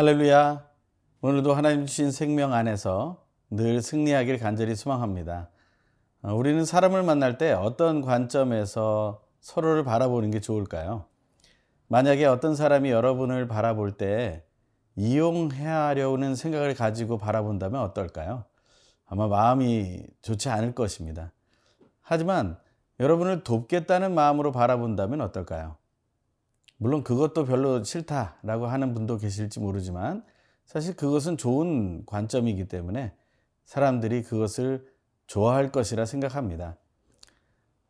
할렐루야. 오늘도 하나님 주신 생명 안에서 늘 승리하길 간절히 소망합니다. 어, 우리는 사람을 만날 때 어떤 관점에서 서로를 바라보는 게 좋을까요? 만약에 어떤 사람이 여러분을 바라볼 때 이용하려는 생각을 가지고 바라본다면 어떨까요? 아마 마음이 좋지 않을 것입니다. 하지만 여러분을 돕겠다는 마음으로 바라본다면 어떨까요? 물론 그것도 별로 싫다라고 하는 분도 계실지 모르지만 사실 그것은 좋은 관점이기 때문에 사람들이 그것을 좋아할 것이라 생각합니다.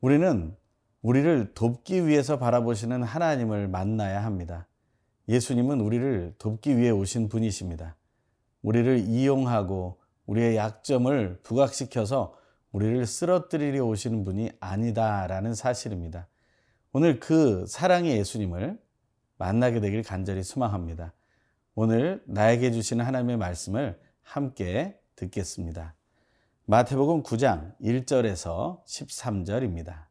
우리는 우리를 돕기 위해서 바라보시는 하나님을 만나야 합니다. 예수님은 우리를 돕기 위해 오신 분이십니다. 우리를 이용하고 우리의 약점을 부각시켜서 우리를 쓰러뜨리려 오시는 분이 아니다라는 사실입니다. 오늘 그 사랑의 예수님을 만나게 되길 간절히 소망합니다. 오늘 나에게 주시는 하나님의 말씀을 함께 듣겠습니다. 마태복음 9장 1절에서 13절입니다.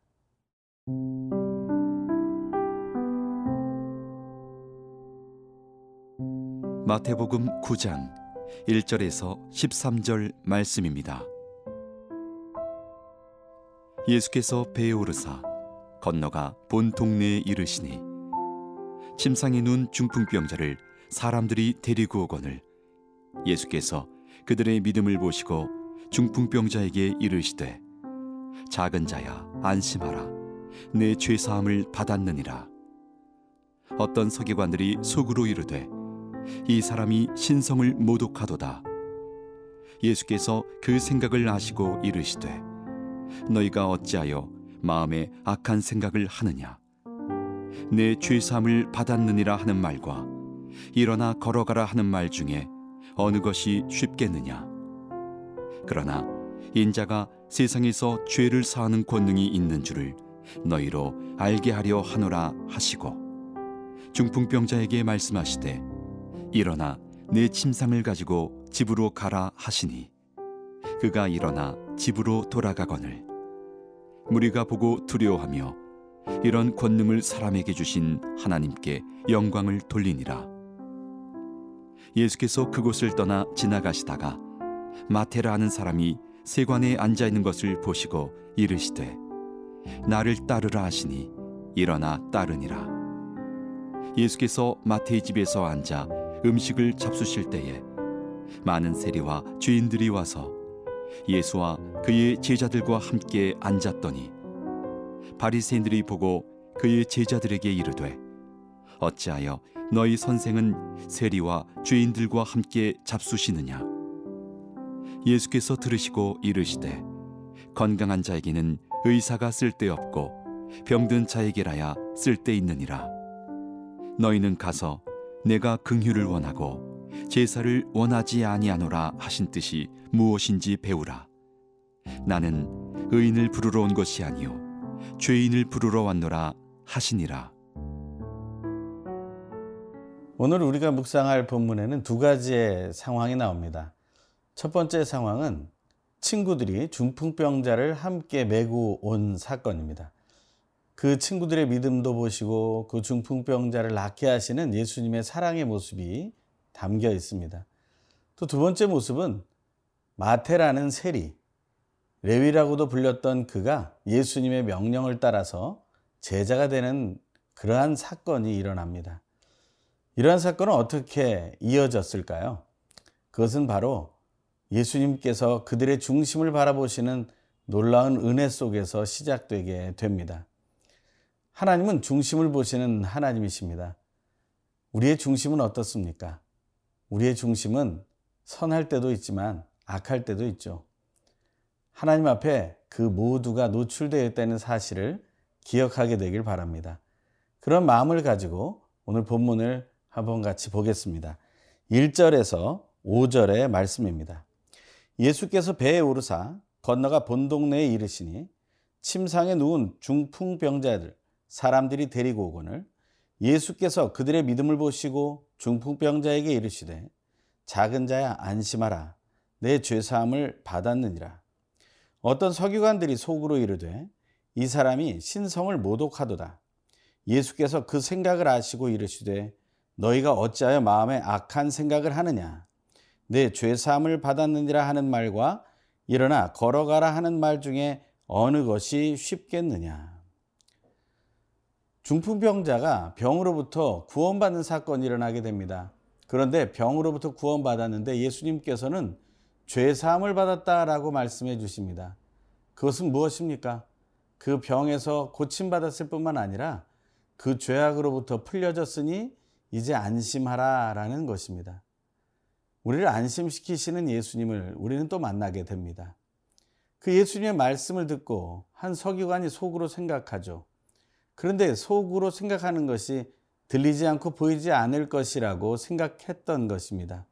마태복음 9장 1절에서 13절 말씀입니다. 예수께서 배에 오르사 건너가 본 동네에 이르시니 침상에 누운 중풍병자를 사람들이 데리고 오거늘 예수께서 그들의 믿음을 보시고 중풍병자에게 이르시되 작은 자야 안심하라. 내 죄 사함을 받았느니라. 어떤 서기관들이 속으로 이르되 이 사람이 신성을 모독하도다. 예수께서 그 생각을 아시고 이르시되 너희가 어찌하여 마음에 악한 생각을 하느냐? 내 죄사함을 받았느니라 하는 말과 일어나 걸어가라 하는 말 중에 어느 것이 쉽겠느냐? 그러나 인자가 세상에서 죄를 사하는 권능이 있는 줄을 너희로 알게 하려 하노라 하시고 중풍병자에게 말씀하시되 일어나 내 침상을 가지고 집으로 가라 하시니 그가 일어나 집으로 돌아가거늘 무리가 보고 두려워하며 이런 권능을 사람에게 주신 하나님께 영광을 돌리니라. 예수께서 그곳을 떠나 지나가시다가 마테라 하는 사람이 세관에 앉아 있는 것을 보시고 이르시되 나를 따르라 하시니 일어나 따르니라. 예수께서 마태의 집에서 앉아 음식을 잡수실 때에 많은 세리와 죄인들이 와서 예수와 그의 제자들과 함께 앉았더니 바리새인들이 보고 그의 제자들에게 이르되 어찌하여 너희 선생은 세리와 죄인들과 함께 잡수시느냐? 예수께서 들으시고 이르시되 건강한 자에게는 의사가 쓸데없고 병든 자에게라야 쓸데있느니라. 너희는 가서 내가 긍휼을 원하고 제사를 원하지 아니하노라 하신 뜻이 무엇인지 배우라 나는 의인을 부르러 온 것이 아니요 죄인을 부르러 왔노라 하시니라. 오늘 우리가 묵상할 본문에는 두 가지의 상황이 나옵니다. 첫 번째 상황은 친구들이 중풍병자를 함께 메고 온 사건입니다. 그 친구들의 믿음도 보시고 그 중풍병자를 낫게 하시는 예수님의 사랑의 모습이 담겨 있습니다. 또 두 번째 모습은 마테라는 세리, 레위라고도 불렸던 그가 예수님의 명령을 따라서 제자가 되는 그러한 사건이 일어납니다. 이러한 사건은 어떻게 이어졌을까요? 그것은 바로 예수님께서 그들의 중심을 바라보시는 놀라운 은혜 속에서 시작되게 됩니다. 하나님은 중심을 보시는 하나님이십니다. 우리의 중심은 어떻습니까? 우리의 중심은 선할 때도 있지만 악할 때도 있죠. 하나님 앞에 그 모두가 노출되어 있다는 사실을 기억하게 되길 바랍니다. 그런 마음을 가지고 오늘 본문을 한번 같이 보겠습니다. 1절에서 5절의 말씀입니다. 예수께서 배에 오르사 건너가 본 동네에 이르시니 침상에 누운 중풍병자들 사람들이 데리고 오거늘 예수께서 그들의 믿음을 보시고 중풍병자에게 이르시되 작은 자야 안심하라. 내 죄 사함을 받았느니라. 어떤 서기관들이 속으로 이르되 이 사람이 신성을 모독하도다. 예수께서 그 생각을 아시고 이르시되 너희가 어찌하여 마음에 악한 생각을 하느냐? 내 죄 사함을 받았느니라 하는 말과 일어나 걸어가라 하는 말 중에 어느 것이 쉽겠느냐 중풍병자가 병으로부터 구원받는 사건이 일어나게 됩니다. 그런데 병으로부터 구원받았는데 예수님께서는 죄사함을 받았다라고 말씀해 주십니다. 그것은 무엇입니까? 그 병에서 고침받았을 뿐만 아니라 그 죄악으로부터 풀려졌으니 이제 안심하라 라는 것입니다. 우리를 안심시키시는 예수님을 우리는 또 만나게 됩니다. 그 예수님의 말씀을 듣고 한 서기관이 속으로 생각하죠. 그런데 속으로 생각하는 것이 들리지 않고 보이지 않을 것이라고 생각했던 것입니다.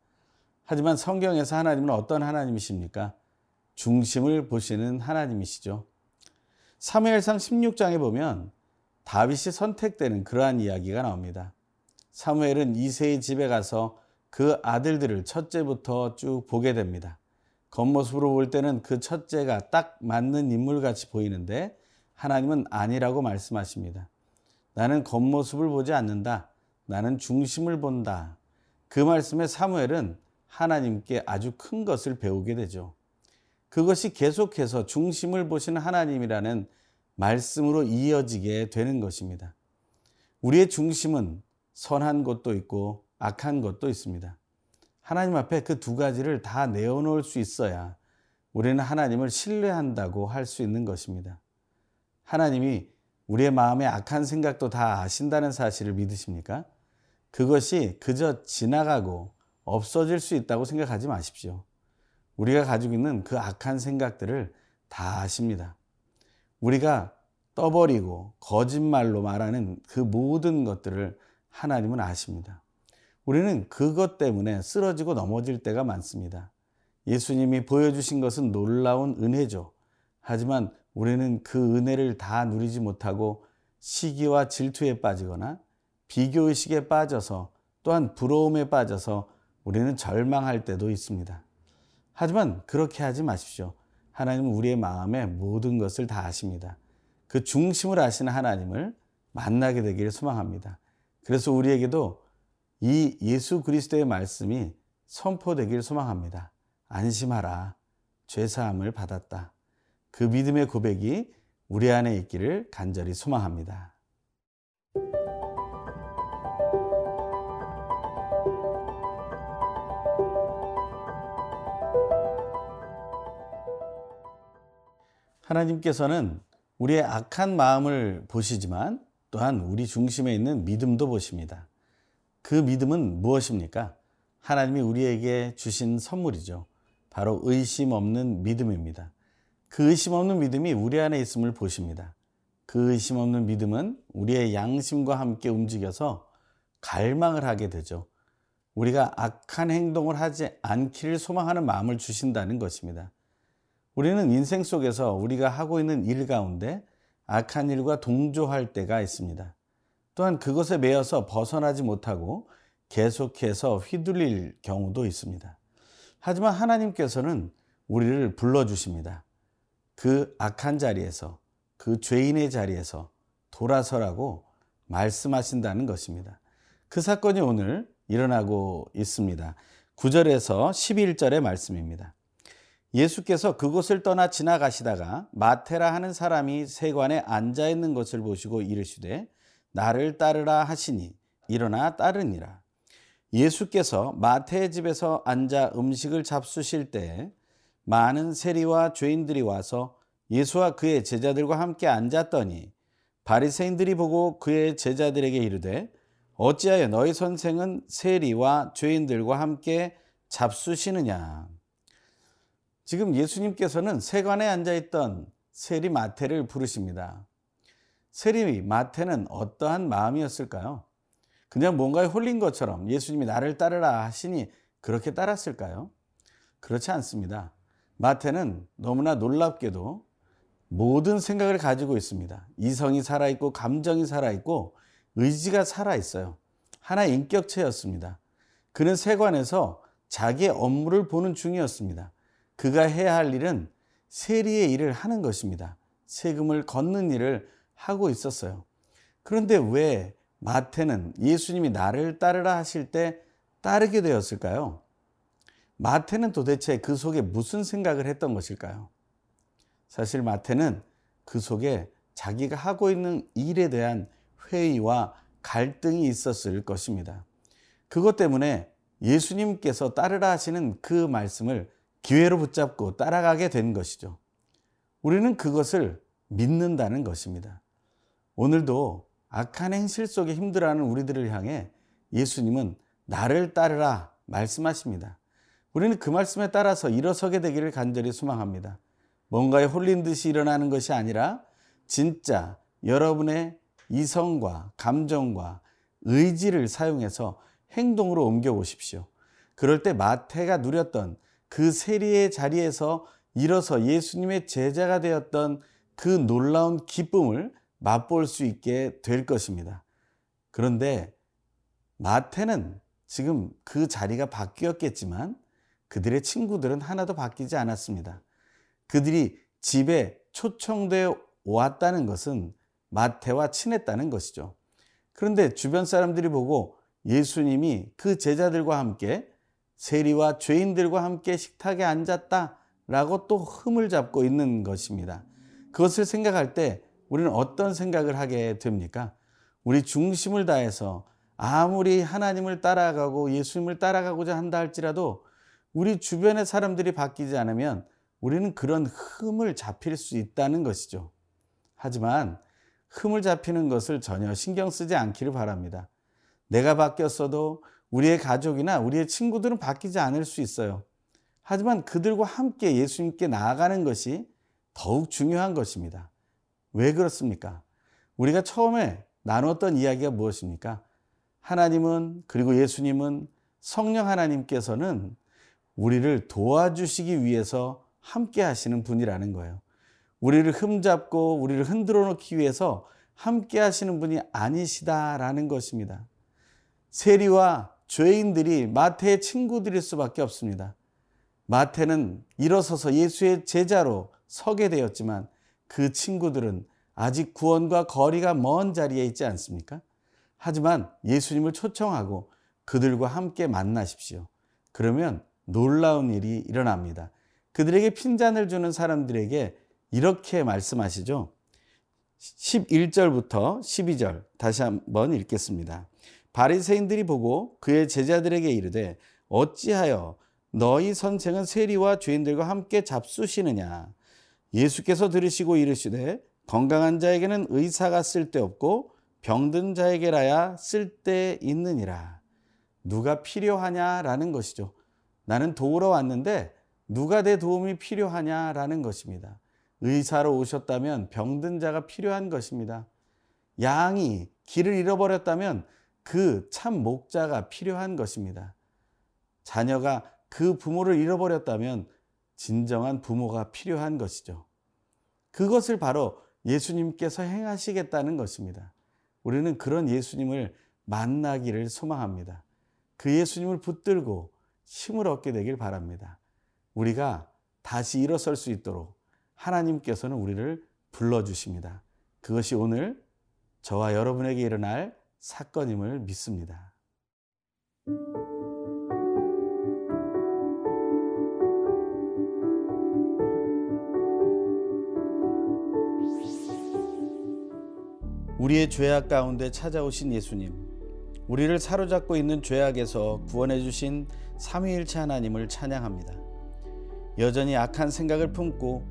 하지만 성경에서 하나님은 어떤 하나님이십니까? 중심을 보시는 하나님이시죠. 사무엘상 16장에 보면 다윗이 선택되는 그러한 이야기가 나옵니다. 사무엘은 이세의 집에 가서 그 아들들을 첫째부터 쭉 보게 됩니다. 겉모습으로 볼 때는 그 첫째가 딱 맞는 인물같이 보이는데 하나님은 아니라고 말씀하십니다. 나는 겉모습을 보지 않는다. 나는 중심을 본다. 그 말씀에 사무엘은 하나님께 아주 큰 것을 배우게 되죠. 그것이 계속해서 중심을 보시는 하나님이라는 말씀으로 이어지게 되는 것입니다. 우리의 중심은 선한 것도 있고 악한 것도 있습니다. 하나님 앞에 그 두 가지를 다 내어놓을 수 있어야 우리는 하나님을 신뢰한다고 할 수 있는 것입니다. 하나님이 우리의 마음에 악한 생각도 다 아신다는 사실을 믿으십니까? 그것이 그저 지나가고 없어질 수 있다고 생각하지 마십시오. 우리가 가지고 있는 그 악한 생각들을 다 아십니다. 우리가 떠버리고 거짓말로 말하는 그 모든 것들을 하나님은 아십니다. 우리는 그것 때문에 쓰러지고 넘어질 때가 많습니다. 예수님이 보여주신 것은 놀라운 은혜죠. 하지만 우리는 그 은혜를 다 누리지 못하고 시기와 질투에 빠지거나 비교의식에 빠져서 또한 부러움에 빠져서 우리는 절망할 때도 있습니다. 하지만 그렇게 하지 마십시오. 하나님은 우리의 마음의 모든 것을 다 아십니다. 그 중심을 아시는 하나님을 만나게 되기를 소망합니다. 그래서 우리에게도 이 예수 그리스도의 말씀이 선포되기를 소망합니다. 안심하라. 죄사함을 받았다. 그 믿음의 고백이 우리 안에 있기를 간절히 소망합니다. 하나님께서는 우리의 악한 마음을 보시지만 또한 우리 중심에 있는 믿음도 보십니다. 그 믿음은 무엇입니까? 하나님이 우리에게 주신 선물이죠. 바로 의심 없는 믿음입니다. 그 의심 없는 믿음이 우리 안에 있음을 보십니다. 그 의심 없는 믿음은 우리의 양심과 함께 움직여서 갈망을 하게 되죠. 우리가 악한 행동을 하지 않기를 소망하는 마음을 주신다는 것입니다. 우리는 인생 속에서 우리가 하고 있는 일 가운데 악한 일과 동조할 때가 있습니다. 또한 그것에 매여서 벗어나지 못하고 계속해서 휘둘릴 경우도 있습니다. 하지만 하나님께서는 우리를 불러주십니다. 그 악한 자리에서 그 죄인의 자리에서 돌아서라고 말씀하신다는 것입니다. 그 사건이 오늘 일어나고 있습니다. 9절에서 11절의 말씀입니다. 예수께서 그곳을 떠나 지나가시다가 마테라 하는 사람이 세관에 앉아 있는 것을 보시고 이르시되 나를 따르라 하시니 일어나 따르니라. 예수께서 마태의 집에서 앉아 음식을 잡수실 때 많은 세리와 죄인들이 와서 예수와 그의 제자들과 함께 앉았더니 바리새인들이 보고 그의 제자들에게 이르되 어찌하여 너희 선생은 세리와 죄인들과 함께 잡수시느냐 지금 예수님께서는 세관에 앉아 있던 세리 마태를 부르십니다. 세리 마태는 어떠한 마음이었을까요? 그냥 뭔가에 홀린 것처럼 예수님이 나를 따르라 하시니 그렇게 따랐을까요? 그렇지 않습니다. 마태는 너무나 놀랍게도 모든 생각을 가지고 있습니다. 이성이 살아있고, 감정이 살아있고, 의지가 살아있어요. 하나의 인격체였습니다. 그는 세관에서 자기의 업무를 보는 중이었습니다. 그가 해야 할 일은 세리의 일을 하는 것입니다. 세금을 걷는 일을 하고 있었어요. 그런데 왜 마태는 예수님이 나를 따르라 하실 때 따르게 되었을까요? 마태는 도대체 그 속에 무슨 생각을 했던 것일까요? 사실 마태는 그 속에 자기가 하고 있는 일에 대한 회의와 갈등이 있었을 것입니다. 그것 때문에 예수님께서 따르라 하시는 그 말씀을 기회로 붙잡고 따라가게 된 것이죠. 우리는 그것을 믿는다는 것입니다. 오늘도 악한 행실 속에 힘들어하는 우리들을 향해 예수님은 나를 따르라 말씀하십니다. 우리는 그 말씀에 따라서 일어서게 되기를 간절히 소망합니다. 뭔가에 홀린 듯이 일어나는 것이 아니라 진짜 여러분의 이성과 감정과 의지를 사용해서 행동으로 옮겨 오십시오. 그럴 때 마태가 누렸던 그 세리의 자리에서 일어서 예수님의 제자가 되었던 그 놀라운 기쁨을 맛볼 수 있게 될 것입니다. 그런데 마태는 지금 그 자리가 바뀌었겠지만 그들의 친구들은 하나도 바뀌지 않았습니다. 그들이 집에 초청되어 왔다는 것은 마태와 친했다는 것이죠. 그런데 주변 사람들이 보고 예수님이 그 제자들과 함께 세리와 죄인들과 함께 식탁에 앉았다 라고 또 흠을 잡고 있는 것입니다. 그것을 생각할 때 우리는 어떤 생각을 하게 됩니까? 우리 중심을 다해서 아무리 하나님을 따라가고 예수님을 따라가고자 한다 할지라도 우리 주변의 사람들이 바뀌지 않으면 우리는 그런 흠을 잡힐 수 있다는 것이죠. 하지만 흠을 잡히는 것을 전혀 신경 쓰지 않기를 바랍니다. 내가 바뀌었어도 우리의 가족이나 우리의 친구들은 바뀌지 않을 수 있어요. 하지만 그들과 함께 예수님께 나아가는 것이 더욱 중요한 것입니다. 왜 그렇습니까? 우리가 처음에 나눴던 이야기가 무엇입니까? 하나님은 그리고 예수님은 성령 하나님께서는 우리를 도와주시기 위해서 함께 하시는 분이라는 거예요. 우리를 흠잡고 우리를 흔들어 놓기 위해서 함께 하시는 분이 아니시다라는 것입니다. 세리와 죄인들이 마태의 친구들일 수밖에 없습니다. 마태는 일어서서 예수의 제자로 서게 되었지만 그 친구들은 아직 구원과 거리가 먼 자리에 있지 않습니까? 하지만 예수님을 초청하고 그들과 함께 만나십시오. 그러면 놀라운 일이 일어납니다. 그들에게 핀잔을 주는 사람들에게 이렇게 말씀하시죠. 11절부터 12절 다시 한번 읽겠습니다. 바리새인들이 보고 그의 제자들에게 이르되 어찌하여 너희 선생은 세리와 죄인들과 함께 잡수시느냐 예수께서 들으시고 이르시되 건강한 자에게는 의사가 쓸데없고 병든 자에게라야 쓸데 있느니라 누가 필요하냐라는 것이죠. 나는 도우러 왔는데 누가 내 도움이 필요하냐라는 것입니다. 의사로 오셨다면 병든 자가 필요한 것입니다. 양이 길을 잃어버렸다면 그 참 목자가 필요한 것입니다. 자녀가 그 부모를 잃어버렸다면 진정한 부모가 필요한 것이죠. 그것을 바로 예수님께서 행하시겠다는 것입니다. 우리는 그런 예수님을 만나기를 소망합니다. 그 예수님을 붙들고 힘을 얻게 되길 바랍니다. 우리가 다시 일어설 수 있도록 하나님께서는 우리를 불러주십니다. 그것이 오늘 저와 여러분에게 일어날 사건임을 믿습니다. 우리의 죄악 가운데 찾아오신 예수님, 우리를 사로잡고 있는 죄악에서 구원해 주신 삼위일체 하나님을 찬양합니다. 여전히 악한 생각을 품고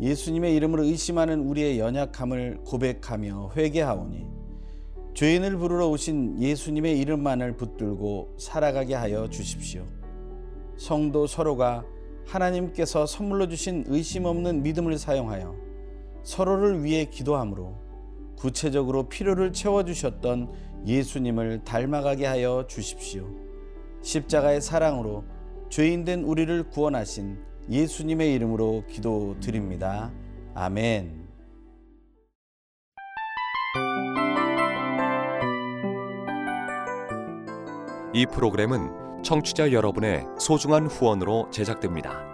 예수님의 이름을 의심하는 우리의 연약함을 고백하며 회개하오니 죄인을 부르러 오신 예수님의 이름만을 붙들고 살아가게 하여 주십시오. 성도 서로가 하나님께서 선물로 주신 의심 없는 믿음을 사용하여 서로를 위해 기도함으로 구체적으로 필요를 채워주셨던 예수님을 닮아가게 하여 주십시오. 십자가의 사랑으로 죄인된 우리를 구원하신 예수님의 이름으로 기도드립니다. 아멘. 이 프로그램은 청취자 여러분의 소중한 후원으로 제작됩니다.